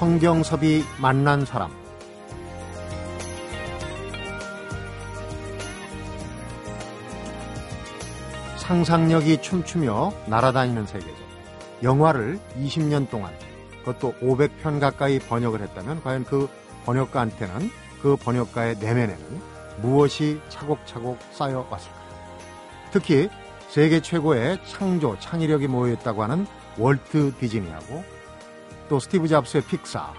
성경섭이 만난 사람 상상력이 춤추며 날아다니는 세계죠. 영화를 20년 동안 그것도 500편 가까이 번역을 했다면 과연 그 번역가한테는 그 번역가의 내면에는 무엇이 차곡차곡 쌓여 왔을까요? 특히 세계 최고의 창조, 창의력이 모여있다고 하는 월트 디즈니하고 또 스티브 잡스의 픽사,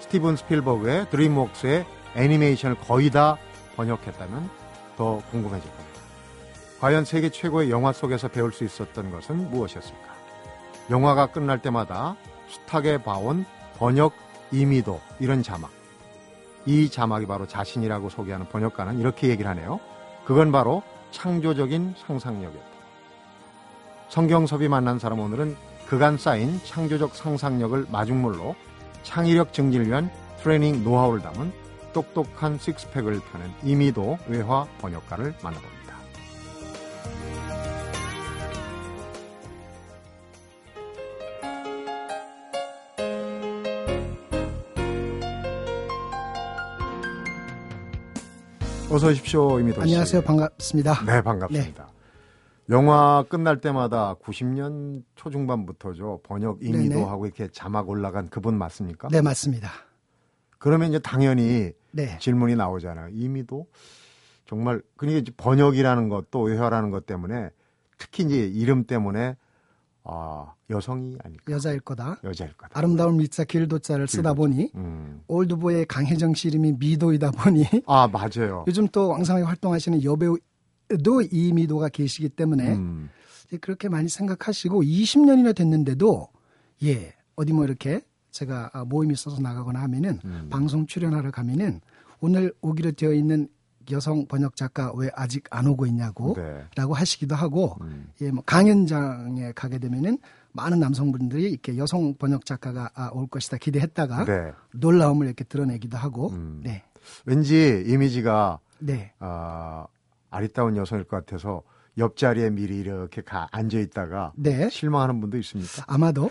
스티븐 스필버그의 드림웍스의 애니메이션을 거의 다 번역했다면 더 궁금해질 겁니다. 과연 세계 최고의 영화 속에서 배울 수 있었던 것은 무엇이었을까? 영화가 끝날 때마다 숱하게 봐온 번역 이미도 이런 자막. 이 자막이 바로 자신이라고 소개하는 번역가는 이렇게 얘기를 하네요. 그건 바로 창조적인 상상력이었다. 성경섭이 만난 사람 오늘은 그간 쌓인 창조적 상상력을 마중물로 창의력 증진을 위한 트레이닝 노하우를 담은 똑똑한 식스팩을 펴는 이미도 외화 번역가를 만나봅니다. 어서 오십시오, 이미도 씨. 안녕하세요. 반갑습니다. 네, 반갑습니다. 영화 끝날 때마다 90년 초중반부터죠. 번역 이미도 네네. 하고 이렇게 자막 올라간 그분 맞습니까? 네, 맞습니다. 그러면 이제 당연히 네. 질문이 나오잖아요. 이미도 정말 그러니까 이제 번역이라는 것또 외화라는 것 때문에 특히 이제 이름 때문에 아, 여성이 아닐까? 여자일 거다. 여자일 거다. 아름다운 미자 길도자를 쓰다 보니 음. 올드보이의 강혜정 씨 이름이 미도이다 보니 아, 맞아요. 요즘 또 왕성하게 활동하시는 여배우 도 이미도가 계시기 때문에 음. 그렇게 많이 생각하시고 20년이나 됐는데도 예 어디 뭐 이렇게 제가 아, 모임이 있어서 나가거나 하면은 음. 방송 출연하러 가면은 오늘 오기로 되어 있는 여성 번역 작가 왜 아직 안 오고 있냐고 네. 라고 하시기도 하고 음. 예, 뭐 강연장에 가게 되면은 많은 남성분들이 이렇게 여성 번역 작가가 아, 올 것이다 기대했다가 네. 놀라움을 이렇게 드러내기도 하고 음. 네. 왠지 이미지가 네. 아, 아리따운 여성일 것 같아서 옆자리에 미리 이렇게 가 앉아 있다가 네. 실망하는 분도 있습니까? 아마도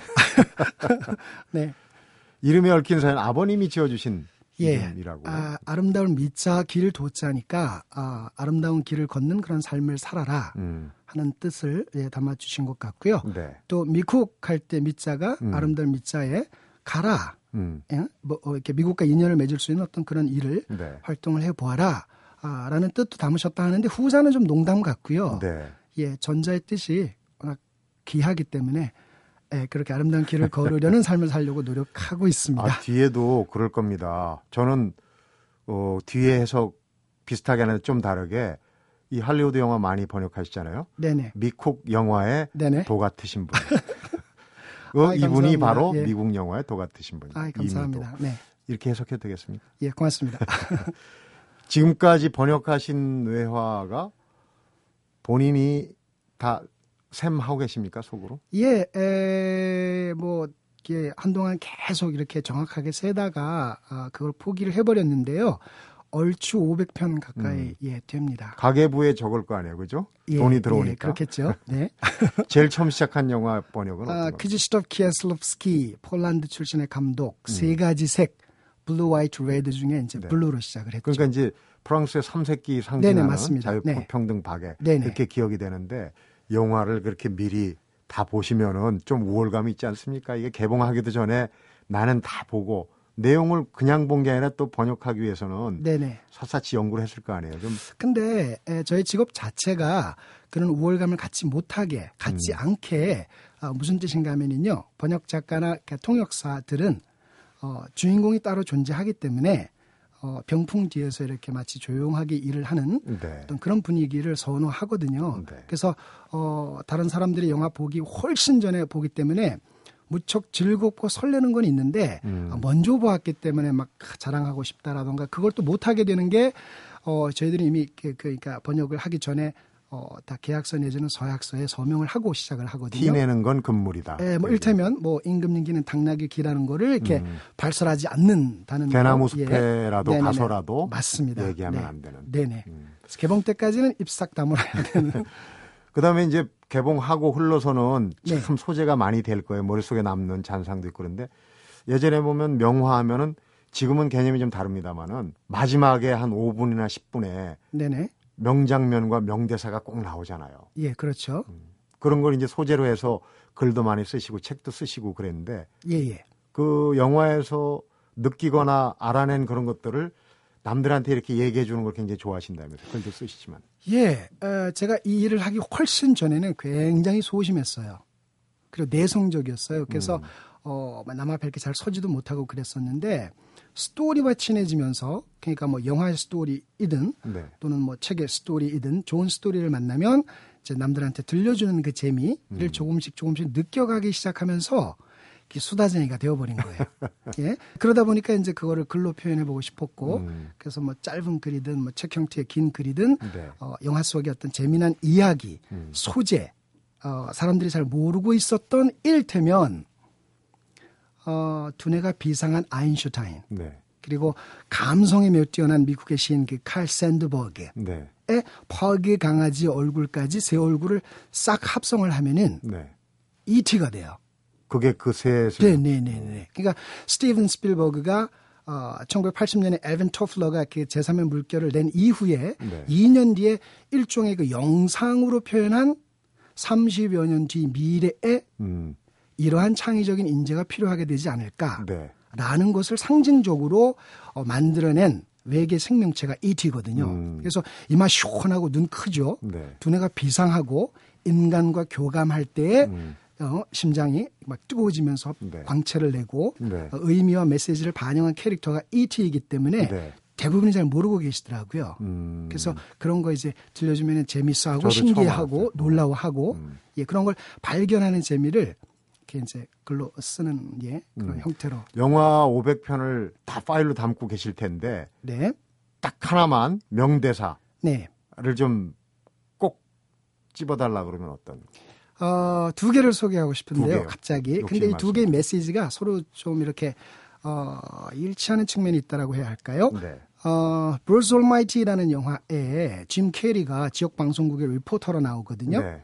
네. 이름에 얽힌 사연 아버님이 지어주신 예. 이름이라고. 아, 아름다운 미자 길 도자니까 아, 아름다운 길을 걷는 그런 삶을 살아라 음, 하는 뜻을 예, 담아 주신 것 같고요. 네. 또 미국 할 때 미자가 음. 아름다운 미자에 가라. 음, 예? 뭐 어, 이렇게 미국과 인연을 맺을 수 있는 어떤 그런 일을 네. 활동을 해 보아라. 아, 라는 뜻도 담으셨다 하는데 후자는 좀 농담 같고요. 네. 예, 전자의 뜻이 워낙 귀하기 때문에 예, 그렇게 아름다운 길을 걸으려는 삶을 살려고 노력하고 있습니다. 아, 뒤에도 그럴 겁니다. 저는 어, 뒤에 해석 비슷하게 하는데 좀 다르게 이 할리우드 영화 많이 번역하시잖아요. 네네. 미국 영화의 네네. 도 같으신 분. 그 아이, 이분이 감사합니다. 바로 예. 미국 영화의 도 같으신 분이에요. 아, 감사합니다. 네. 이렇게 해석해도 되겠습니까? 예, 고맙습니다. 지금까지 번역하신 외화가 본인이 다 샘하고 계십니까 속으로? 예, 에, 뭐, 이게 한동안 계속 이렇게 정확하게 세다가 아, 그걸 포기를 해버렸는데요. 얼추 500편 가까이 음. 예 됩니다. 가계부에 적을 거 아니에요, 그죠? 예, 돈이 예, 들어오니까. 그렇겠죠. 네. 제일 처음 시작한 영화 번역은 아, 어떤 거? 크지스토프 키에슬롭스키 폴란드 출신의 감독 음. 세 가지 색 블루, 화이트, 레드 중에 이제 네. 블루로 시작을 했죠. 그러니까 이제 프랑스의 삼색기 상징하는. 자유평등 네네. 이렇게 기억이 되는데 영화를 그렇게 미리 다 보시면은 좀 우월감이 있지 않습니까? 이게 개봉하기도 전에 나는 다 보고 내용을 그냥 본 게 아니라 또 번역하기 위해서는 네네. 샅샅이 연구를 했을 거 아니에요. 좀 근데 에, 저희 직업 자체가 그런 우월감을 갖지 못하게 갖지 음. 않게 아, 무슨 뜻인가 하면은요 번역 작가나 통역사들은 어, 주인공이 따로 존재하기 때문에 어, 병풍 뒤에서 이렇게 마치 조용하게 일을 하는 네. 어떤 그런 분위기를 선호하거든요. 네. 그래서 어, 다른 사람들이 영화 보기 훨씬 전에 보기 때문에 무척 즐겁고 설레는 건 있는데 음. 아, 먼저 보았기 때문에 막 자랑하고 싶다라던가 그걸 또 못하게 되는 게 어, 저희들이 이미 그, 그러니까 번역을 하기 전에 어, 다 계약서 내지는 서약서에 서명을 하고 시작을 하거든요. 티 내는 건 금물이다. 예, 뭐 일테면 뭐 임금님기는 당나귀 기라는 거를 이렇게 음. 발설하지 않는다는 대나무 거. 예. 숲에라도 네네네. 가서라도 맞습니다. 얘기하면 네. 안 되는. 네네. 음. 그래서 개봉 때까지는 입싹 다물어야 되는. 그다음에 이제 개봉하고 흘러서는 네. 참 소재가 많이 될 거예요. 머릿속에 남는 잔상도 있고 그런데 예전에 보면 명화하면은 지금은 개념이 좀 다릅니다만은 마지막에 한 5분이나 10분에 네네. 명장면과 명대사가 꼭 나오잖아요. 예, 그렇죠. 그런 걸 이제 소재로 해서 글도 많이 쓰시고 책도 쓰시고 그랬는데 예, 예. 그 영화에서 느끼거나 알아낸 그런 것들을 남들한테 이렇게 얘기해 주는 걸 굉장히 좋아하신다면서 글도 쓰시지만 예, 어, 제가 이 일을 하기 훨씬 전에는 굉장히 소심했어요. 그리고 내성적이었어요. 그래서 어, 남 앞에 이렇게 잘 서지도 못하고 그랬었는데 스토리와 친해지면서 그러니까 뭐 영화의 스토리이든 네. 또는 뭐 책의 스토리이든 좋은 스토리를 만나면 이제 남들한테 들려주는 그 재미를 조금씩 조금씩 느껴가기 시작하면서 이게 수다쟁이가 되어버린 거예요. 예. 그러다 보니까 이제 그거를 글로 표현해보고 싶었고, 음. 그래서 뭐 짧은 글이든 뭐 책 형태의 긴 글이든 네. 어, 영화 속의 어떤 재미난 이야기, 음. 소재, 어, 사람들이 잘 모르고 있었던 일테면 어, 두뇌가 비상한 아인슈타인 네. 그리고 감성에 매우 뛰어난 미국의 시인 그 칼 샌드버그의 네. 퍼그 강아지 얼굴까지 세 얼굴을 싹 합성을 하면은 네. E.T.가 돼요. 그게 그 셋을 네, 네, 네, 네. 그러니까 스티븐 스필버그가 어, 1980년에 앨빈 토플러가 그 제3의 물결을 낸 이후에 네. 2년 뒤에 일종의 그 영상으로 표현한 30여 년 뒤 미래에 음. 이러한 창의적인 인재가 필요하게 되지 않을까. 네. 라는 것을 상징적으로 어, 만들어낸 외계 생명체가 ET거든요. 음. 그래서 이마 시원하고 눈 크죠. 네. 두뇌가 비상하고 인간과 교감할 때에 음. 어, 심장이 막 뜨거워지면서 네. 광채를 내고 네. 어, 의미와 메시지를 반영한 캐릭터가 ET이기 때문에 네. 대부분이 잘 모르고 계시더라고요. 음. 그래서 그런 거 이제 들려주면 재밌어하고 알았어요. 놀라워하고 음. 예 그런 걸 발견하는 재미를 이렇게 이제 글로 쓰는 예 그런 음. 형태로 영화 500편을 다 파일로 담고 계실 텐데 네 딱 하나만 명대사를 네. 좀꼭 집어달라 그러면 어떤? 어, 두 개를 소개하고 두 싶은데요. 갑자기. 근데 이 두 개의. 메시지가 서로 좀 이렇게 어, 일치하는 측면이 있다라고 해야 할까요? 네. 어, 브루스 올마이티라는 영화에 짐 캐리가 지역 방송국의 리포터로 나오거든요. 네.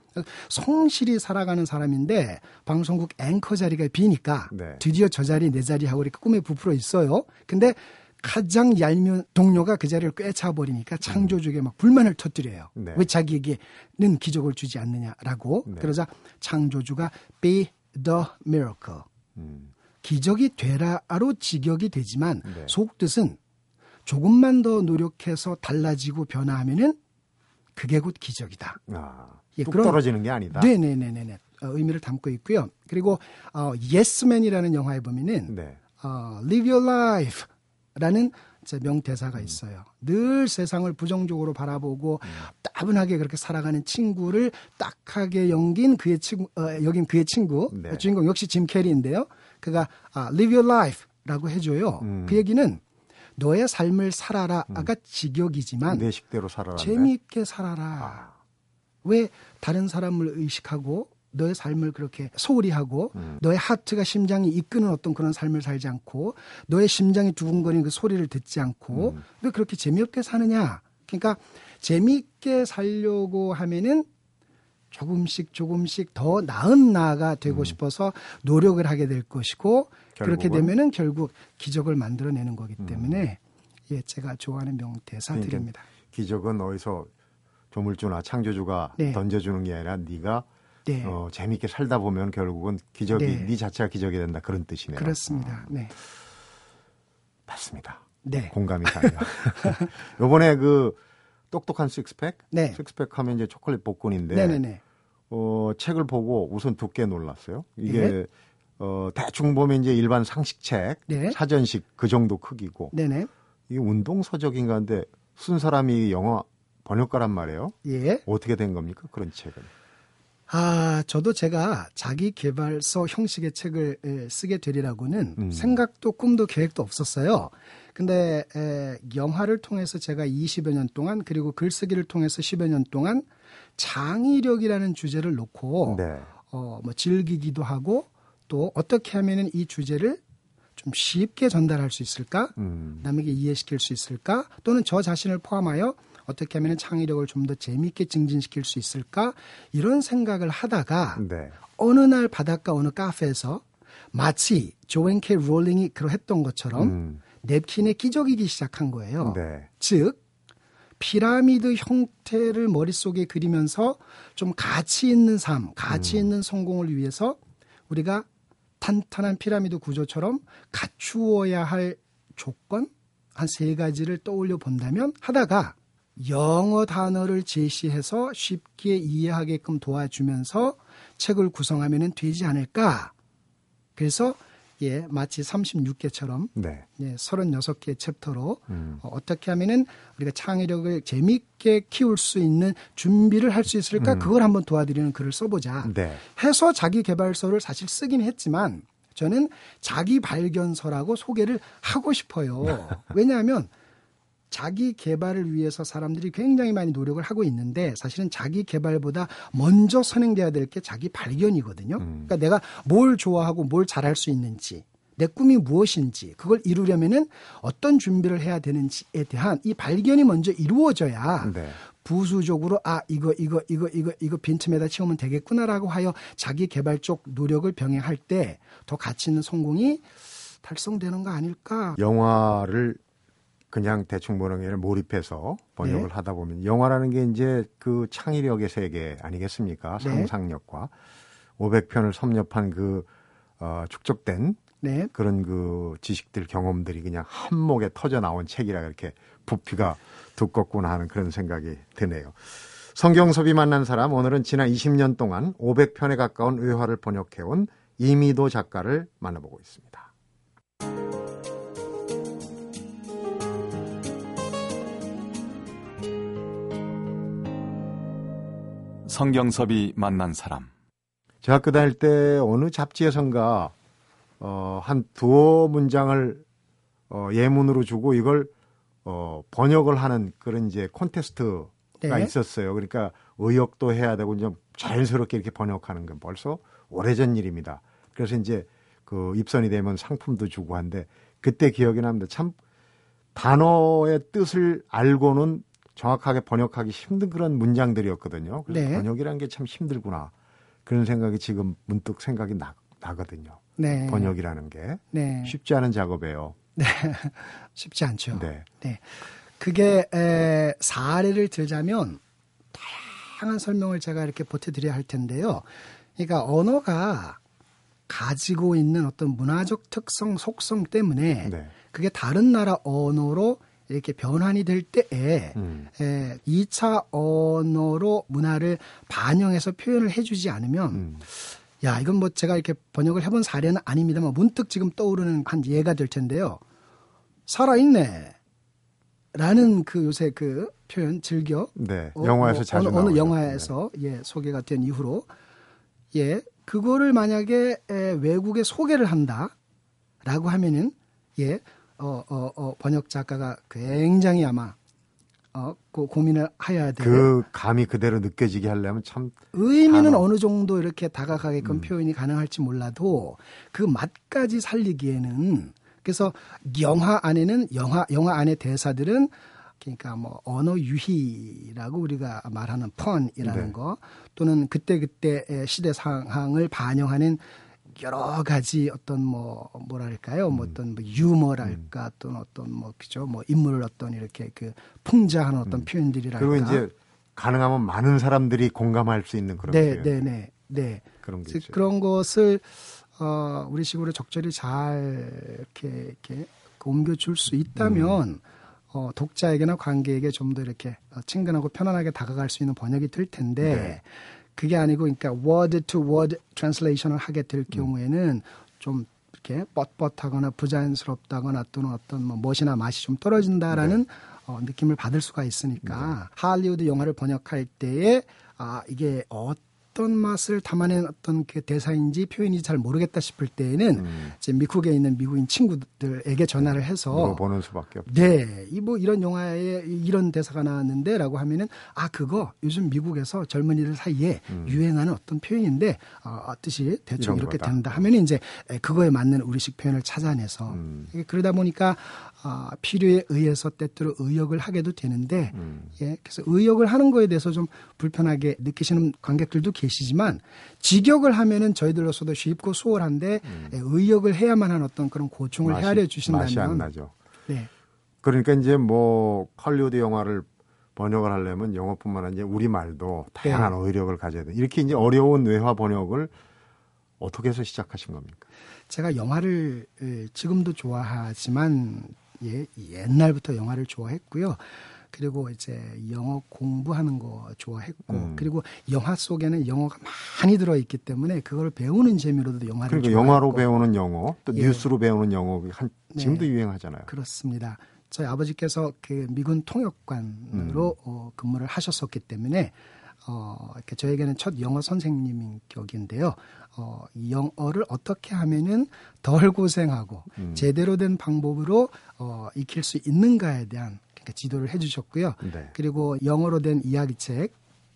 성실히 살아가는 사람인데 방송국 앵커 자리가 비니까 네. 드디어 저 자리 내 자리 하고 이렇게 꿈에 부풀어 있어요. 근데 가장 얄미운 동료가 그 자리를 꿰차 버리니까 창조주에게 막 불만을 터뜨려요. 네. 왜 자기에게는 기적을 주지 않느냐라고 네. 그러자 창조주가 be the miracle 음. 기적이 되라로 직역이 되지만 네. 속뜻은 조금만 더 노력해서 달라지고 변화하면은 그게 곧 기적이다. 아, 예, 뚝 그런- 떨어지는 게 아니다. 네네네네네. 어, 의미를 담고 있고요. 그리고 어, Yesman이라는 영화에 보면은 네. 어, Live Your Life라는 제 명대사가 있어요. 늘 세상을 부정적으로 바라보고 따분하게 그렇게 살아가는 친구를 딱하게 연긴 그의 친구, 어, 여긴 그의 친구 네. 주인공 역시 짐 캐리인데요. 그가 아, Live Your Life라고 해줘요. 음. 그 얘기는 너의 삶을 살아라가 직역이지만 내 식대로 살아라. 재미있게 살아라. 아. 왜 다른 사람을 의식하고 너의 삶을 그렇게 소홀히 하고 음. 너의 하트가 심장이 이끄는 어떤 그런 삶을 살지 않고 너의 심장이 두근거리는 그 소리를 듣지 않고 음. 왜 그렇게 재미없게 사느냐? 그러니까 재미있게 살려고 하면은 조금씩 조금씩 더 나은 나가 되고 싶어서 노력을 하게 될 것이고 그렇게 음. 결국은? 되면은 결국 기적을 만들어내는 거기 때문에 예 제가 좋아하는 명대사 그러니까 드립니다. 기적은 어디서 조물주나 창조주가 네. 던져주는 게 아니라 네가 네. 어, 재미있게 살다 보면 결국은 기적이 네. 네, 자체가 기적이 된다 그런 뜻이네요. 그렇습니다. 네. 맞습니다. 네. 공감이 가요. 요번에 그 똑똑한 식스팩, 네. 식스팩 하면 이제 초콜릿 복근인데 네네네. 어, 책을 보고 우선 두께 놀랐어요. 이게 네. 어, 대충 보면 이제 일반 상식책, 네. 사전식 그 정도 크기고 네네. 이게 운동 서적인가 한데 쓴 사람이 영어 번역가란 말이에요. 예. 어떻게 된 겁니까? 그런 책은. 아, 저도 제가 자기 개발서 형식의 책을 에, 쓰게 되리라고는 음. 생각도 꿈도 계획도 없었어요. 근데 에, 영화를 통해서 제가 20여 년 동안 그리고 글쓰기를 통해서 10여 년 동안 창의력이라는 주제를 놓고 네. 어, 뭐 즐기기도 하고 또 어떻게 하면은 이 주제를 좀 쉽게 전달할 수 있을까? 음. 남에게 이해시킬 수 있을까? 또는 저 자신을 포함하여 어떻게 하면 창의력을 좀 더 재미있게 증진시킬 수 있을까? 이런 생각을 하다가 네. 어느 날 바닷가 어느 카페에서 마치 조앤 케 롤링이 그러했던 것처럼 음. 냅킨에 끼적이기 시작한 거예요. 네. 즉 피라미드 형태를 머릿속에 그리면서 좀 가치 있는 삶, 가치 음. 있는 성공을 위해서 우리가 탄탄한 피라미드 구조처럼 갖추어야 할 조건 한 세 가지를 떠올려 본다면 하다가 영어 단어를 제시해서 쉽게 이해하게끔 도와주면서 책을 구성하면 되지 않을까. 그래서 예, 마치 36개처럼 네. 예, 36개의 챕터로 음. 어, 어떻게 하면은 우리가 창의력을 재미있게 키울 수 있는 준비를 할 수 있을까 음. 그걸 한번 도와드리는 글을 써보자 네. 해서 자기 개발서를 사실 쓰긴 했지만 저는 자기 발견서라고 소개를 하고 싶어요. 왜냐하면 자기 개발을 위해서 사람들이 굉장히 많이 노력을 하고 있는데 사실은 자기 개발보다 먼저 선행돼야 될 게 자기 발견이거든요. 음. 그러니까 내가 뭘 좋아하고 뭘 잘할 수 있는지 내 꿈이 무엇인지 그걸 이루려면은 어떤 준비를 해야 되는지에 대한 이 발견이 먼저 이루어져야 네. 부수적으로 아 이거 이거 이거 이거 이거 빈틈에다 채우면 되겠구나라고 하여 자기 개발 쪽 노력을 병행할 때 더 가치 있는 성공이 달성되는 거 아닐까? 영화를 그냥 대충 보는 게 아니라 몰입해서 번역을 네. 하다 보면 영화라는 게 이제 그 창의력의 세계 아니겠습니까? 네. 상상력과 500편을 섭렵한 그 어, 축적된 네. 그런 그 지식들 경험들이 그냥 한 목에 터져 나온 책이라 이렇게 부피가 두껍구나 하는 그런 생각이 드네요. 성경섭이 만난 사람 오늘은 지난 20년 동안 500편에 가까운 외화를 번역해온 이미도 작가를 만나보고 있습니다. 성경섭이 만난 사람. 제가 학교 다닐 때 어느 잡지에선가 어, 한 두어 문장을 어, 예문으로 주고 이걸 어, 번역을 하는 그런 이제 콘테스트가 네. 있었어요. 그러니까 의역도 해야 되고 좀 자연스럽게 이렇게 번역하는 건 벌써 오래전 일입니다. 그래서 이제 그 입선이 되면 상품도 주고 한데 그때 기억이 납니다. 참 단어의 뜻을 알고는 정확하게 번역하기 힘든 그런 문장들이었거든요. 그래서 네. 번역이란 게참 힘들구나. 그런 생각이 지금 문득 생각이 나, 나거든요. 네. 번역이라는 게 네. 쉽지 않은 작업이에요. 쉽지 않죠. 네. 네. 그게 에, 사례를 들자면 다양한 설명을 제가 이렇게 보태드려야 할 텐데요. 그러니까 언어가 가지고 있는 어떤 문화적 특성, 속성 때문에 네. 그게 다른 나라 언어로 이렇게 변환이 될 때에 음. 에, 2차 언어로 문화를 반영해서 표현을 해주지 않으면 음. 야, 이건 뭐 제가 이렇게 번역을 해본 사례는 아닙니다만 문득 지금 떠오르는 한 예가 될 텐데요. 살아있네. 라는 그 요새 그 표현 즐겨. 네. 어, 영화에서 어, 자주 어느, 어느. 영화에서 예, 소개가 된 이후로 예, 그거를 만약에 에, 외국에 소개를 한다라고 하면은 예, 어, 어, 어, 번역 작가가 굉장히 아마 어, 그 고민을 해야 네. 돼요. 그 감이 그대로 느껴지게 하려면 참 의미는 단어. 어느 정도 이렇게 다가가게끔 음. 표현이 가능할지 몰라도 그 맛까지 살리기에는 그래서 영화 안에는 영화 영화 안의 대사들은 그러니까 뭐 언어 유희라고 우리가 말하는 펀이라는 네. 거 또는 그때 그때의 시대 상황을 반영하는 여러 가지 어떤 뭐 뭐랄까요 뭐 어떤 뭐 유머랄까 또는 어떤 뭐 그죠 뭐 인물을 어떤 이렇게 그 풍자하는 어떤 표현들이랄까 그리고 이제 가능하면 많은 사람들이 공감할 수 있는 그런 네. 네, 네, 네. 그런 게 즉, 있어요. 그런 것을 어, 우리 식으로 적절히 잘 이렇게 이렇게 옮겨줄 수 있다면 음. 어, 독자에게나 관객에게 좀 더 이렇게 어, 친근하고 편안하게 다가갈 수 있는 번역이 될 텐데 네. 그게 아니고 그러니까 word to word translation을 하게 될 음. 경우에는 좀 이렇게 뻣뻣하거나 부자연스럽다거나 또는 어떤 뭐 멋이나 맛이 좀 떨어진다라는 네. 어, 느낌을 받을 수가 있으니까 할리우드 영화를 번역할 때에 아 이게 어떤 맛을 담아낸 어떤 그 대사인지 표현인지 잘 모르겠다 싶을 때에는 음. 이제 미국에 있는 미국인 친구들에게 전화를 해서 물어보는 수밖에 없죠. 네, 이 뭐 이런 영화에 이런 대사가 나왔는데라고 하면은 아 그거 요즘 미국에서 젊은이들 사이에 유행하는 어떤 표현인데 어, 뜻이 대충 음. 이렇게. 된다 하면 이제 그거에 맞는 우리식 표현을 찾아내서 음. 그러다 보니까 아, 필요에 의해서 때때로 의역을 하게도 되는데 음. 예, 그래서 의역을 하는 거에 대해서 좀 불편하게 느끼시는 관객들도 계시지만 직역을 하면은 저희들로서도 쉽고 수월한데 예, 의역을 해야만 하는 어떤 그런 고충을 음. 맛이- 헤아려 맛이 안 주신다면 나죠. 네. 그러니까 이제 뭐 헐리우드 영화를 번역을 하려면 영어뿐만 아니라 우리 말도 다양한 네. 어휘력을 가져야 돼. 이렇게 이제 어려운 외화 번역을 어떻게 해서 시작하신 겁니까? 제가 영화를 예, 지금도 좋아하지만 예, 옛날부터 영화를 좋아했고요. 그리고 이제 영어 공부하는 거 좋아했고 음. 그리고 영화 속에는 영어가 많이 들어 있기 때문에 그걸 배우는 재미로도 영화를 그러니까 좋아했고 영화로 배우는 영어, 또 예. 뉴스로 배우는 영어 한 지금도 네. 유행하잖아요. 그렇습니다. 저희 아버지께서 그 미군 통역관으로 음. 어, 근무를 하셨었기 때문에 어, 이렇게 저에게는 첫 영어 선생님인 격인데요. 어, 이 영어를 어떻게 하면은 덜 고생하고 음. 제대로 된 방법으로 어, 익힐 수 있는가에 대한 그러니까 지도를 해주셨고요. 네. 그리고 영어로 된 이야기책을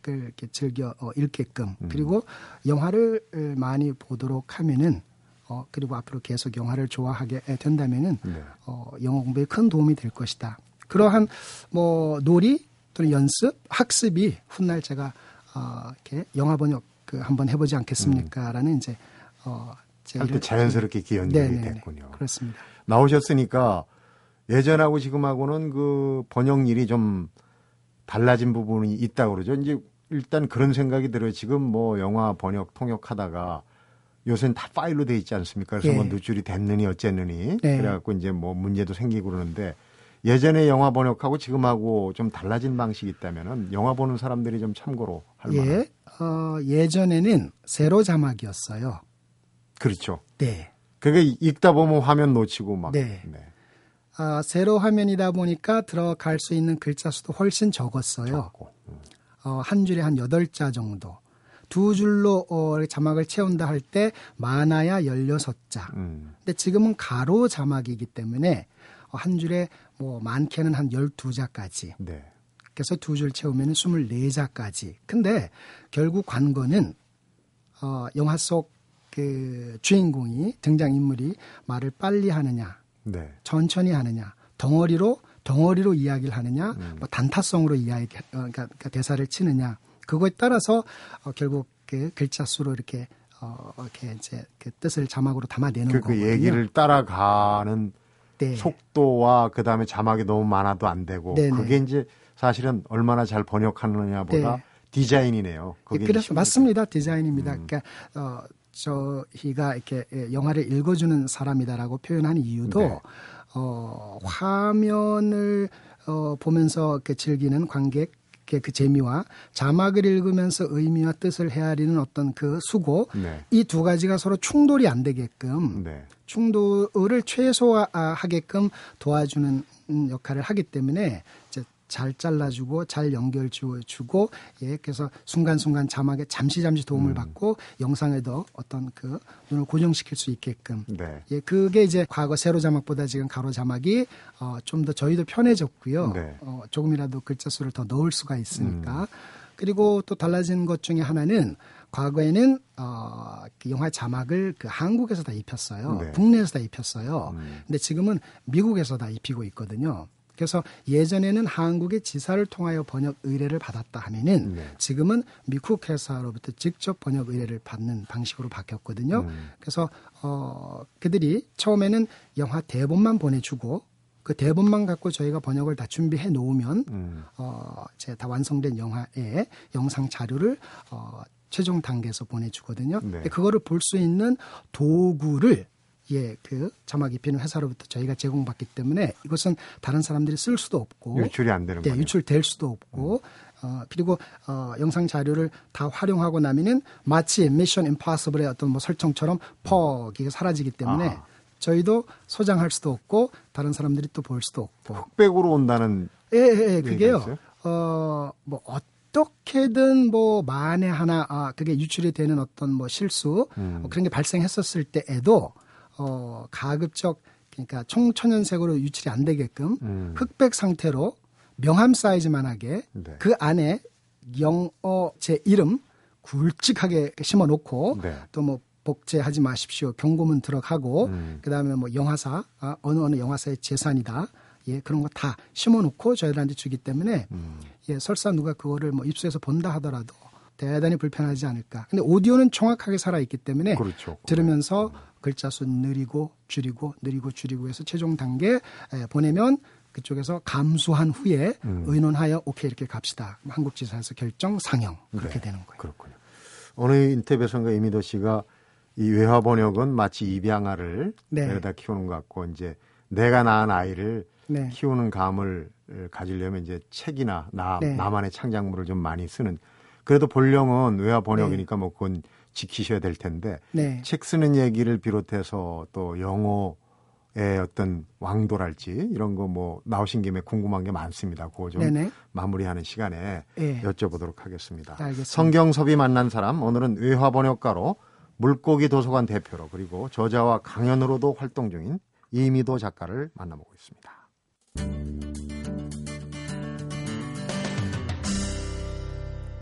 이렇게 즐겨 어, 읽게끔 음. 그리고 영화를 많이 보도록 하면은 어, 그리고 앞으로 계속 영화를 좋아하게 된다면은 네. 어, 영어 공부에 큰 도움이 될 것이다. 그러한 뭐 놀이 또는 연습, 학습이 훗날 제가 어, 이렇게 영화 번역 그 한번 해보지 않겠습니까라는 이제 어, 제할때 일을- 자연스럽게 네네네. 됐군요. 그렇습니다. 나오셨으니까 예전하고 지금하고는 그 번역 일이 좀 달라진 부분이 있다고 그러죠. 이제 일단 그런 생각이 들어요. 지금 뭐 영화 번역 통역하다가 요새는 다 파일로 돼 있지 않습니까? 그래서 예. 뭐 누출이 됐느니 어쨌느니 네. 그래갖고 이제 뭐 문제도 생기고 그러는데 예전에 영화 번역하고 지금하고 좀 달라진 방식이 있다면은 영화 보는 사람들이 좀 참고로 할 만한 예, 어, 예전에는 세로 자막이었어요. 그렇죠. 네. 그게 읽다 보면 화면 놓치고 막 네. 네. 아, 세로 화면이다 보니까 들어갈 수 있는 글자 수도 훨씬 적었어요. 음. 어, 한 줄에 한 여덟 자 정도. 두 줄로 어, 자막을 채운다 할 때 많아야 열여섯 자. 음. 근데 지금은 가로 자막이기 때문에 어, 한 줄에 뭐 많게는 한 열두 자까지. 네. 그래서 두 줄 채우면 스물네 자까지. 근데 결국 관건은 어, 영화 속 그 주인공이 등장 인물이 말을 빨리 하느냐, 네. 천천히 하느냐, 덩어리로 덩어리로 이야기를 하느냐, 음. 뭐 단타성으로 이야기, 어, 그러니까, 그러니까 대사를 치느냐, 그거에 따라서 어, 결국 그 글자 수로 이렇게 어, 이렇게 이제 그 뜻을 자막으로 담아내는 그, 그 거거든요. 얘기를 따라가는 네. 속도와 그 다음에 자막이 너무 많아도 안 되고 네네. 그게 이제 사실은 얼마나 잘 번역하느냐보다 네. 디자인이네요. 예, 그게 그래서 이제 맞습니다. 디자인입니다. 음. 그러니까 어, 저희가 이렇게 예, 영화를 읽어주는 사람이다라고 표현한 이유도 네. 어, 화면을 어, 보면서 이렇게 즐기는 관객 의그 재미와 자막을 읽으면서 의미와 뜻을 헤아리는 어떤 그 수고 네. 이두 가지가 서로 충돌이 안 되게끔 네. 충돌을 최소화하게끔 도와주는 음, 역할을 하기 때문에 이제 잘 잘라주고 잘 연결 주고 예 그래서 순간순간 자막에 잠시 잠시 도움을 음. 받고 영상에도 어떤 그 눈을 고정시킬 수 있게끔 네. 예 그게 이제 과거 세로 자막보다 지금 가로 자막이 어, 좀 더 저희도 편해졌고요 네. 어, 조금이라도 글자 수를 더 넣을 수가 있으니까 음. 그리고 또 달라진 것 중에 하나는 과거에는 어, 그 영화 자막을 그 한국에서 다 입혔어요. 네. 국내에서 다 입혔어요. 음. 근데 지금은 미국에서 다 입히고 있거든요. 그래서 예전에는 한국의 지사를 통하여 번역 의뢰를 받았다 하면은 네. 지금은 미국 회사로부터 직접 번역 의뢰를 받는 방식으로 바뀌었거든요. 음. 그래서 어 그들이 처음에는 영화 대본만 보내주고 그 대본만 갖고 저희가 번역을 다 준비해 놓으면 음. 어, 이제 다 완성된 영화의 영상 자료를 어, 최종 단계에서 보내주거든요. 네. 근데 그거를 볼 수 있는 도구를 예, 그 자막 입히는 회사로부터 저희가 제공받기 때문에 이것은 다른 사람들이 쓸 수도 없고 유출이 안 되는 네, 거예요. 유출될 수도 없고 어, 그리고 어, 영상 자료를 다 활용하고 나면은 마치 미션 임파서블의 어떤 뭐 설정처럼 퍽 이게 사라지기 때문에 아. 저희도 소장할 수도 없고 다른 사람들이 또 볼 수도 없고 흑백으로 온다는 예, 예, 예, 그게요. 어, 뭐 어떻게든 뭐 만에 하나 아 그게 유출이 되는 어떤 뭐 실수 음. 뭐 그런 게 발생했었을 때에도 어 가급적 그러니까 총천연색으로 유출이 안 되게끔 음. 흑백 상태로 명함 사이즈만하게 네. 그 안에 영어 제 이름 굵직하게 심어 놓고 네. 또뭐 복제하지 마십시오. 경고문 들어가고 음. 그다음에 뭐 영화사 아, 어느 어느 영화사의 재산이다. 예, 그런 거 다 심어 놓고 저희들한테 주기 때문에 음. 예, 설사 누가 그거를 뭐 입수해서 본다 하더라도 대단히 불편하지 않을까. 근데 오디오는 정확하게 살아 있기 때문에 그렇죠. 들으면서 글자 수 느리고 줄이고 느리고 줄이고 해서 최종 단계 에, 보내면 그쪽에서 감수한 후에 음. 의논하여 오케이 이렇게 갑시다. 한국지사에서 결정 상영 그렇게 네. 되는 거예요. 그렇군요. 어느 인터뷰에서인가 이미도 씨가 이 외화 번역은 마치 입양아를 네. 내려다 키우는 것 같고 이제 내가 낳은 아이를 네. 키우는 감을 가지려면 이제 책이나 나, 네. 나만의 창작물을 좀 많이 쓰는 그래도 본령은 외화 번역이니까 뭐 그건 지키셔야 될 텐데 네. 책 쓰는 얘기를 비롯해서 또 영어의 어떤 왕도랄지 이런 거 뭐 나오신 김에 궁금한 게 많습니다. 그거 좀 네네. 마무리하는 시간에 예. 여쭤보도록 하겠습니다. 알겠습니다. 성경섭이 만난 사람 오늘은 외화 번역가로 물고기 도서관 대표로 그리고 저자와 강연으로도 활동 중인 이미도 작가를 만나보고 있습니다.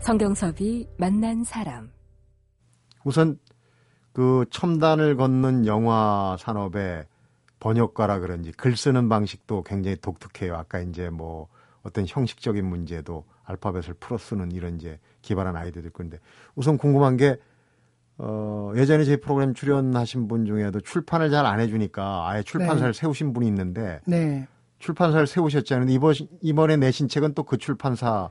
성경섭이 만난 사람. 우선 그 첨단을 걷는 영화 산업의 번역가라 그런지 글 쓰는 방식도 굉장히 독특해요. 아까 이제 뭐 어떤 형식적인 문제도 알파벳을 풀어 쓰는 이런 이제 기발한 아이디어도 있고 근데 우선 궁금한 게 어, 예전에 저희 프로그램 출연하신 분 중에도 출판을 잘 안 해주니까 아예 출판사를 세우신 분이 있는데 네. 출판사를 세우셨잖아요. 이번, 이번에 내신 책은 또 그 출판사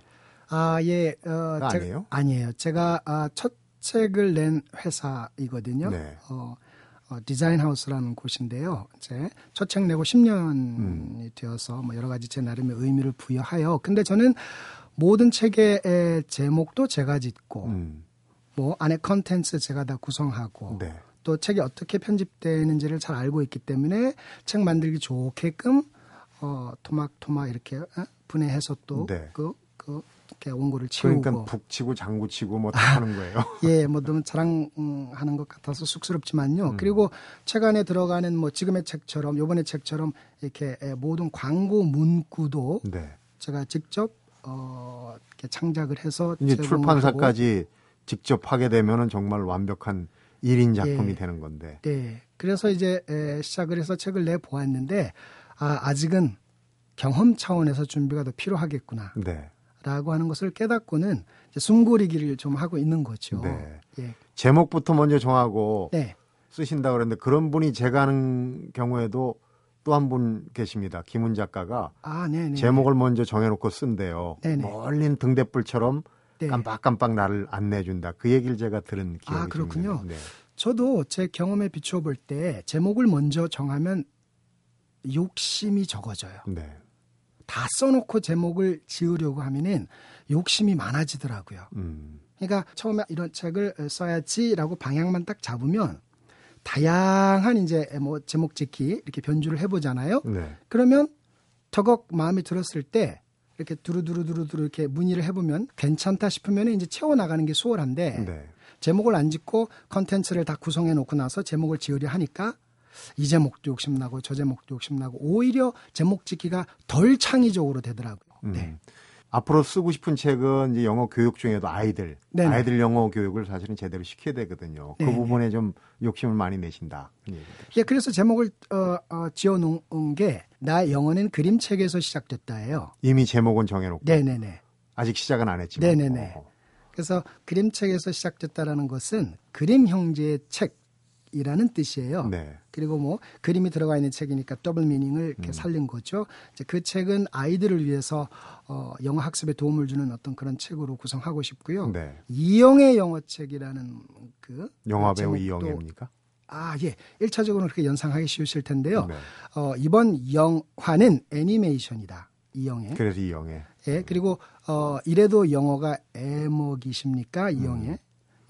아, 예. 어, 가 제가- 아니에요? 아니에요. 제가 아, 첫 책을 낸 회사이거든요. 네. 어, 어, 디자인 하우스라는 곳인데요. 이제 첫 책 내고 10년이 음. 되어서 뭐 여러 가지 제 나름의 의미를 부여하여 근데 저는 모든 책의 에, 제목도 제가 짓고 음, 뭐 안에 컨텐츠 제가 다 구성하고 네. 또 책이 어떻게 편집되는지를 잘 알고 있기 때문에 책 만들기 좋게끔 어 토막토막 이렇게 어? 분해해서 또 네. 그, 그 이렇게 원고를 치우고 그러니까 북치고 장구치고 뭐 다 하는 거예요. 예, 뭐 너무 자랑하는 것 같아서 쑥스럽지만요. 음. 그리고 책 안에 들어가는 뭐 지금의 책처럼 요번의 책처럼 이렇게 에, 모든 광고 문구도 네. 제가 직접 어 이렇게 창작을 해서 이제 출판사까지 직접 하게 되면은 정말 완벽한 1인 작품이 예. 되는 건데. 네. 그래서 이제 에, 시작을 해서 책을 내 보았는데 아, 아직은 경험 차원에서 준비가 더 필요하겠구나. 네. 라고 하는 것을 깨닫고는 이제 숨고르기를 좀 하고 있는 거죠. 네. 예. 제목부터 먼저 정하고 네. 쓰신다 그랬는데 그런 분이 제가 아는 경우에도 또 한 분 계십니다. 김훈 작가가 아, 네, 네. 제목을 먼저 정해놓고 쓴대요. 네네. 멀린 등대불처럼 네. 깜빡깜빡 나를 안내준다. 그 얘기를 제가 들은 기억이 아, 좀 그렇군요. 네. 저도 제 경험에 비추어 볼 때 제목을 먼저 정하면 욕심이 적어져요. 네. 다 써놓고 제목을 지으려고 하면은 욕심이 많아지더라고요. 음. 그러니까 처음에 이런 책을 써야지라고 방향만 딱 잡으면 다양한 이제 뭐 제목 짓기 이렇게 변주를 해보잖아요. 네. 그러면 더욱 마음에 들었을 때 이렇게 두루두루두루두루 이렇게 문의를 해보면 괜찮다 싶으면 이제 채워나가는 게 수월한데 네. 제목을 안 짓고 컨텐츠를 다 구성해 놓고 나서 제목을 지으려 하니까 이 제목도 욕심나고 저 제목도 욕심나고 오히려 제목 짓기가 덜 창의적으로 되더라고요. 음. 네. 앞으로 쓰고 싶은 책은 이제 영어 교육 중에도 아이들, 네네. 아이들 영어 교육을 사실은 제대로 시켜야 되거든요. 그 네네. 부분에 좀 욕심을 많이 내신다. 예, 그래서 제목을 어, 어, 지어놓은 게 나 영어는 그림책에서 시작됐다예요. 이미 제목은 정해놓고 네네네. 아직 시작은 안 했지만. 네네네. 어. 그래서 그림책에서 시작됐다라는 것은 그림 형제의 책 이라는 뜻이에요. 네. 그리고 뭐 그림이 들어가 있는 책이니까 더블 미닝을 이렇게 살린 거죠. 이제 그 책은 아이들을 위해서 어, 영어 학습에 도움을 주는 어떤 그런 책으로 구성하고 싶고요. 네. 이영애 영어책이라는 그 영화 배우 제목도- 이영애입니까? 아, 예. 1차적으로는 그렇게 연상하기 쉬우실 텐데요. 네. 어, 이번 영화는 애니메이션이다. 이영애. 그래서 이영애. 예. 그리고 어, 이래도 영어가 애먹이십니까? 음. 이영애.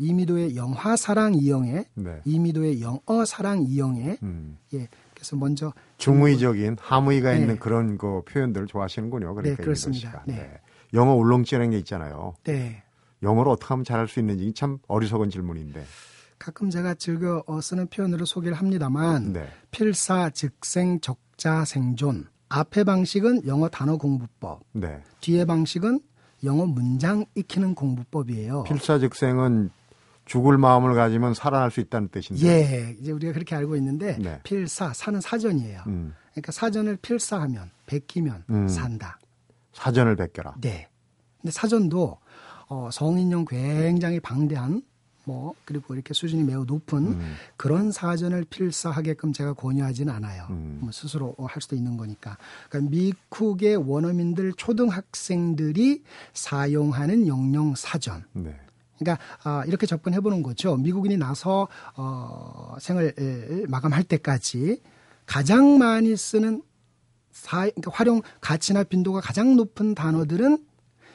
이미도의 영화 사랑 이영애. 네. 이미도의 영어 사랑 이영애. 음. 예. 그래서 먼저 중의적인 함의가 네. 있는 그런 그 표현들을 좋아하시는군요. 그러니까 네, 그렇습니다. 씨가. 네. 영어 울렁증이라는 게 있잖아요. 네. 영어를 어떻게 하면 잘할 수 있는지 참 어리석은 질문인데. 가끔 제가 즐겨 어, 쓰는 표현으로 소개를 합니다만 네. 필사 즉생 적자 생존 앞의 방식은 영어 단어 공부법 네. 뒤의 방식은 영어 문장 익히는 공부법이에요. 필사즉생은 죽을 마음을 가지면 살아날 수 있다는 뜻인데. 예, 이제 우리가 그렇게 알고 있는데 네. 필사 사는 사전이에요. 음, 그러니까 사전을 필사하면 베끼면 음. 산다. 사전을 베껴라. 네. 근데 사전도 어, 성인용 굉장히 방대한 뭐 그리고 이렇게 수준이 매우 높은 음, 그런 사전을 필사하게끔 제가 권유하지는 않아요. 음. 뭐 스스로 할 수도 있는 거니까. 그러니까 미국의 원어민들 초등학생들이 사용하는 영영 사전. 네. 그러니까 아, 이렇게 접근해 보는 거죠. 미국인이 나서 어, 생을 마감할 때까지 가장 많이 쓰는 사, 그러니까 활용 가치나 빈도가 가장 높은 단어들은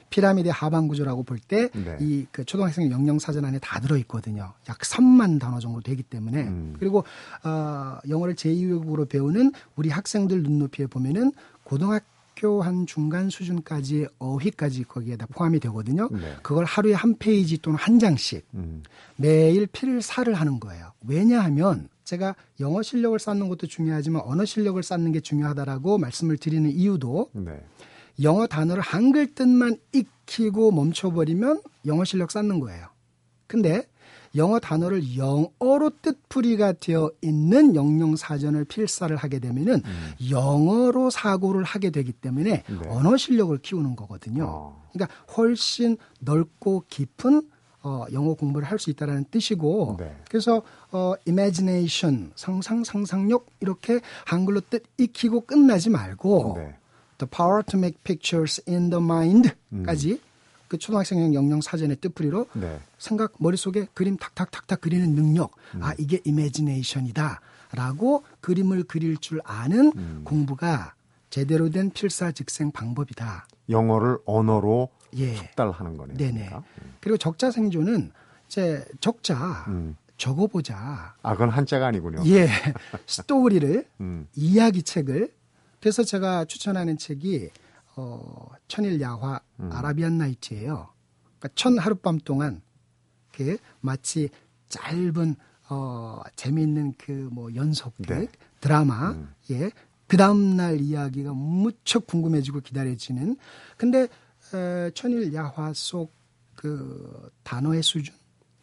피라미드 하반 구조라고 볼때 네. 이그 초등학생 영영 사전 안에 다 들어 있거든요. 약 3만 단어 정도 되기 때문에 음. 그리고 어, 영어를 제2외국어로 배우는 우리 학생들 눈높이에 보면은 고등학교 한 중간 수준까지의 어휘까지 거기에 다 포함이 되거든요. 네. 그걸 하루에 한 페이지 또는 한 장씩 음, 매일 필사를 하는 거예요. 왜냐하면 제가 영어 실력을 쌓는 것도 중요하지만 언어 실력을 쌓는 게 중요하다라고 말씀을 드리는 이유도 네. 영어 단어를 한글 뜻만 익히고 멈춰버리면 영어 실력 쌓는 거예요. 근데 영어 단어를 영어로 뜻풀이가 되어 있는 영영 사전을 필사를 하게 되면은 영어로 사고를 하게 되기 때문에 네. 언어 실력을 키우는 거거든요. 어. 그러니까 훨씬 넓고 깊은 어, 영어 공부를 할 수 있다라는 뜻이고 네. 그래서 어, imagination 상상 상상력 이렇게 한글로 뜻 익히고 끝나지 말고 네. The power to make pictures in the mind까지 그 초등학생용 영영 사전의 뜻풀이로 네. 생각 머릿속에 그림 탁탁탁탁 그리는 능력 음. 아 이게 imagination이다라고 그림을 그릴 줄 아는 음. 공부가 제대로 된 필사즉생 방법이다. 영어를 언어로 예. 숙달하는 거네요. 네네. 그러니까. 그리고 적자 생존은 이제 적자 음. 적어보자. 아, 그건 한자가 아니군요. 예, 스토리를 음. 이야기 책을 그래서 제가 추천하는 책이 어, 천일 야화 음. 아라비안 나이트예요. 그러니까 천 하룻밤 동안 그 마치 짧은 어, 재미있는 그 뭐 연속극 네. 드라마 음. 예. 그 다음 날 이야기가 무척 궁금해지고 기다려지는 근데 에, 천일 야화 속 그 단어의 수준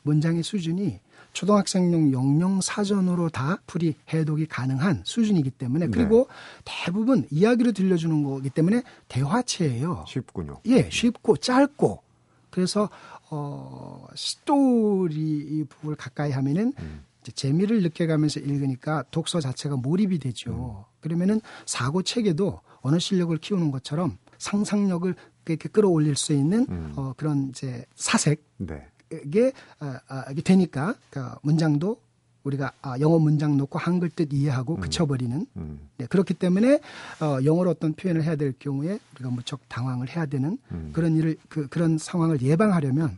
문장의 수준이 초등학생용 영영 사전으로 다 풀이 해독이 가능한 수준이기 때문에 그리고 대부분 이야기로 들려주는 거기 때문에 대화체예요. 쉽군요. 예, 쉽고 짧고 그래서 어 스토리 부분을 가까이 하면은 이제 재미를 느껴가면서 읽으니까 독서 자체가 몰입이 되죠. 그러면은 사고 체계도 언어 실력을 키우는 것처럼 상상력을 이렇게 끌어올릴 수 있는 어 그런 이제 사색 네. 이게 아, 아, 이게 되니까 그러니까 문장도 우리가 아, 영어 문장 놓고 한글 뜻 이해하고 그쳐버리는 음. 네, 그렇기 때문에 어, 영어로 어떤 표현을 해야 될 경우에 우리가 무척 당황을 해야 되는 음. 그런 일을 그, 그런 상황을 예방하려면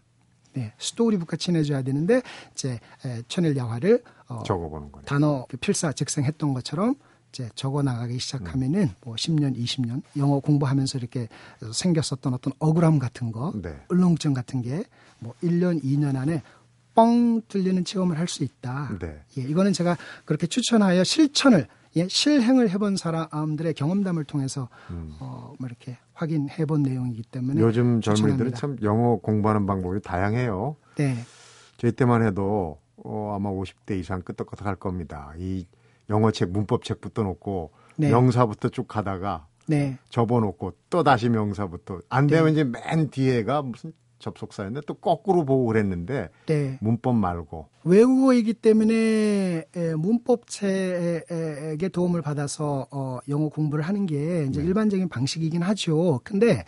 네, 스토리북과 친해져야 되는데 이제 에, 천일 야화를 어, 적어보는 거네요. 단어 그 필사 즉생했던 것처럼 이제 적어 나가기 시작하면은 뭐 10년, 20년 영어 공부하면서 이렇게 생겼었던 어떤 억울함 같은 거, 네. 울렁증 같은 게 뭐 1년, 2년 안에 뻥 뚫리는 체험을 할 수 있다. 네. 예, 이거는 제가 그렇게 추천하여 실천을 예, 실행을 해본 사람들의 경험담을 통해서 어, 뭐 이렇게 확인해 본 내용이기 때문에 음. 요즘 젊은이들은. 참 영어 공부하는 방법이 다양해요. 네, 저희 때만 해도 어, 아마 50대 이상 끄떡끄떡 할 겁니다. 이 영어책 문법책부터 놓고 네. 명사부터 쭉 가다가 네, 접어놓고 또 다시 명사부터 안 되면 이제 맨 뒤에가 무슨 접속사였는데 또 거꾸로 보고 그랬는데 네. 문법 말고 외국어이기 때문에 에, 문법책의 도움을 받아서 어, 영어 공부를 하는 게 이제 일반적인 방식이긴 하죠. 근데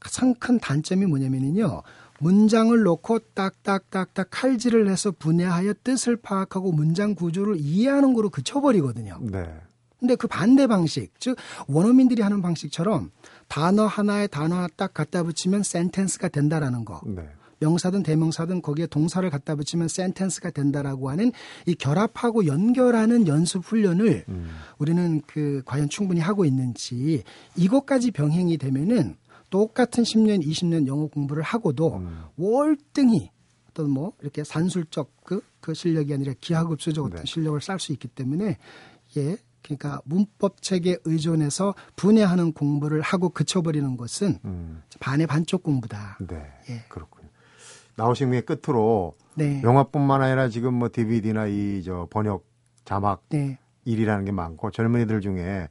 가장 큰 단점이 뭐냐면요. 문장을 놓고 딱딱딱딱 칼질을 해서 분해하여 뜻을 파악하고 문장 구조를 이해하는 거로 그쳐버리거든요. 네. 근데 그 반대 방식, 즉 원어민들이 하는 방식처럼 단어 하나에 단어 하나 딱 갖다 붙이면 센텐스가 된다라는 거. 네. 명사든 대명사든 거기에 동사를 갖다 붙이면 센텐스가 된다라고 하는 이 결합하고 연결하는 연습 훈련을 음. 우리는 그 과연 충분히 하고 있는지 이것까지 병행이 되면은 똑같은 10년, 20년 영어 공부를 하고도 음. 월등히 어떤 뭐 이렇게 산술적 그, 그 실력이 아니라 기하급수적 어떤 네. 실력을 쌓을 수 있기 때문에 예. 그러니까 문법 책에 의존해서 분해하는 공부를 하고 그쳐버리는 것은 음. 반의 반쪽 공부다. 네. 예. 그렇군요. 나오신 분의 끝으로 네. 영화뿐만 아니라 지금 뭐 DVD나 이 저 번역 자막 네. 일이라는 게 많고 젊은이들 중에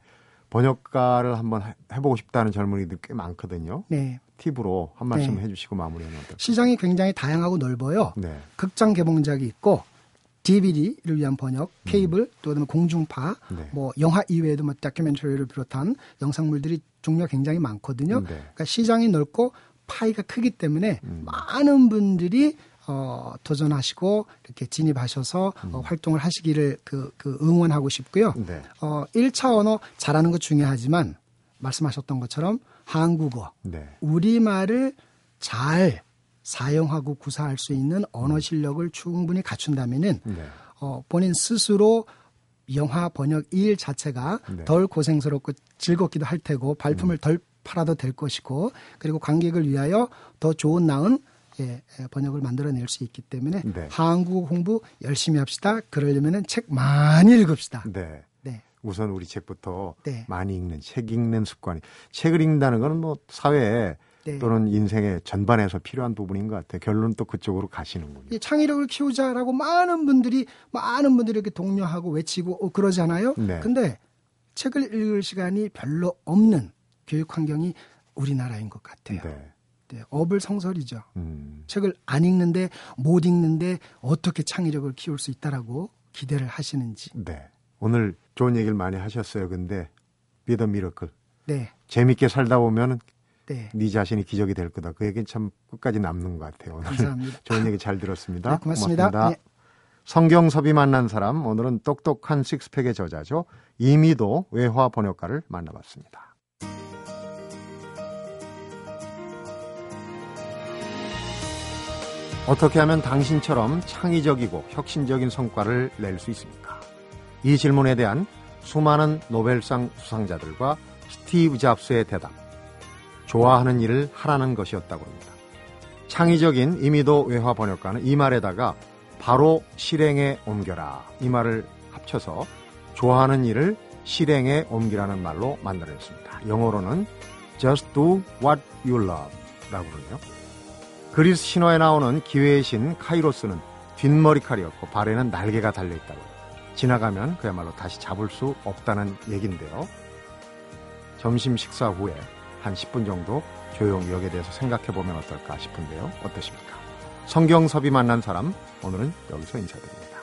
번역가를 한번 해- 해보고 싶다는 젊은이들 꽤 많거든요. 네. 팁으로 한 말씀 네. 해주시고 마무리하면 어떨까요? 시장이 굉장히 다양하고 넓어요. 네. 극장 개봉작이 있고 DVD를 위한 번역, 케이블, 또 그다음에 공중파, 음. 네. 뭐 영화 이외에도 뭐 다큐멘터리를 비롯한 영상물들이 종류가 굉장히 많거든요. 네. 그러니까 시장이 넓고 파이가 크기 때문에 음. 많은 분들이 어, 도전하시고 이렇게 진입하셔서 음. 어, 활동을 하시기를 그, 그 응원하고 싶고요. 네. 어, 1차 언어 잘하는 거 중요하지만 말씀하셨던 것처럼 한국어, 네. 우리말을 잘 사용하고 구사할 수 있는 언어 실력을 충분히 갖춘다면은 네. 어, 본인 스스로 영화 번역 일 자체가 네. 덜 고생스럽고 즐겁기도 할 테고 발품을 덜 팔아도 될 것이고 그리고 관객을 위하여 더 좋은 나은 예, 예, 번역을 만들어낼 수 있기 때문에 네. 한국어 공부 열심히 합시다. 그러려면은 책 많이 읽읍시다. 네. 네. 우선 우리 책부터 네. 많이 읽는 책 읽는 습관이 책을 읽는다는 거는 뭐 사회에 네. 또는 인생의 전반에서 필요한 부분인 것 같아요. 결론은 또 그쪽으로 가시는군요. 이 창의력을 키우자라고 많은 분들이 많은 분들이 이렇게 독려하고 외치고 어, 그러잖아요. 네. 근데 책을 읽을 시간이 별로 없는 교육 환경이 우리나라인 것 같아요. 네. 네, 어불성설이죠. 음. 책을 안 읽는데 못 읽는데 어떻게 창의력을 키울 수 있다라고 기대를 하시는지. 네. 오늘 좋은 얘기를 많이 하셨어요. 근데 비더 미러클 네, 재밌게 살다 보면 네, 네 자신이 기적이 될 거다. 그 얘기는 참 끝까지 남는 것 같아요. 오늘 감사합니다. 좋은 얘기 잘 들었습니다. 네, 고맙습니다. 네. 성경섭이 만난 사람 오늘은 똑똑한 식스팩의 저자죠. 이미도 외화 번역가를 만나봤습니다. 어떻게 하면 당신처럼 창의적이고 혁신적인 성과를 낼 수 있습니까? 이 질문에 대한 수많은 노벨상 수상자들과 스티브 잡스의 대답. 좋아하는 일을 하라는 것이었다고 합니다. 창의적인 이미도 외화 번역가는 이 말에다가 바로 실행에 옮겨라 이 말을 합쳐서 좋아하는 일을 실행에 옮기라는 말로 만들어냈습니다. 영어로는 just do what you love 라고 그러죠. 그리스 신화에 나오는 기회의 신 카이로스는 뒷머리칼이었고 발에는 날개가 달려있다고. 지나가면 그야말로 다시 잡을 수 없다는 얘긴데요. 점심 식사 후에 한 10분 정도 조용히 여기에 대해서 생각해 보면 어떨까 싶은데요. 어떠십니까? 성경섭이 만난 사람 오늘은 여기서 인사드립니다.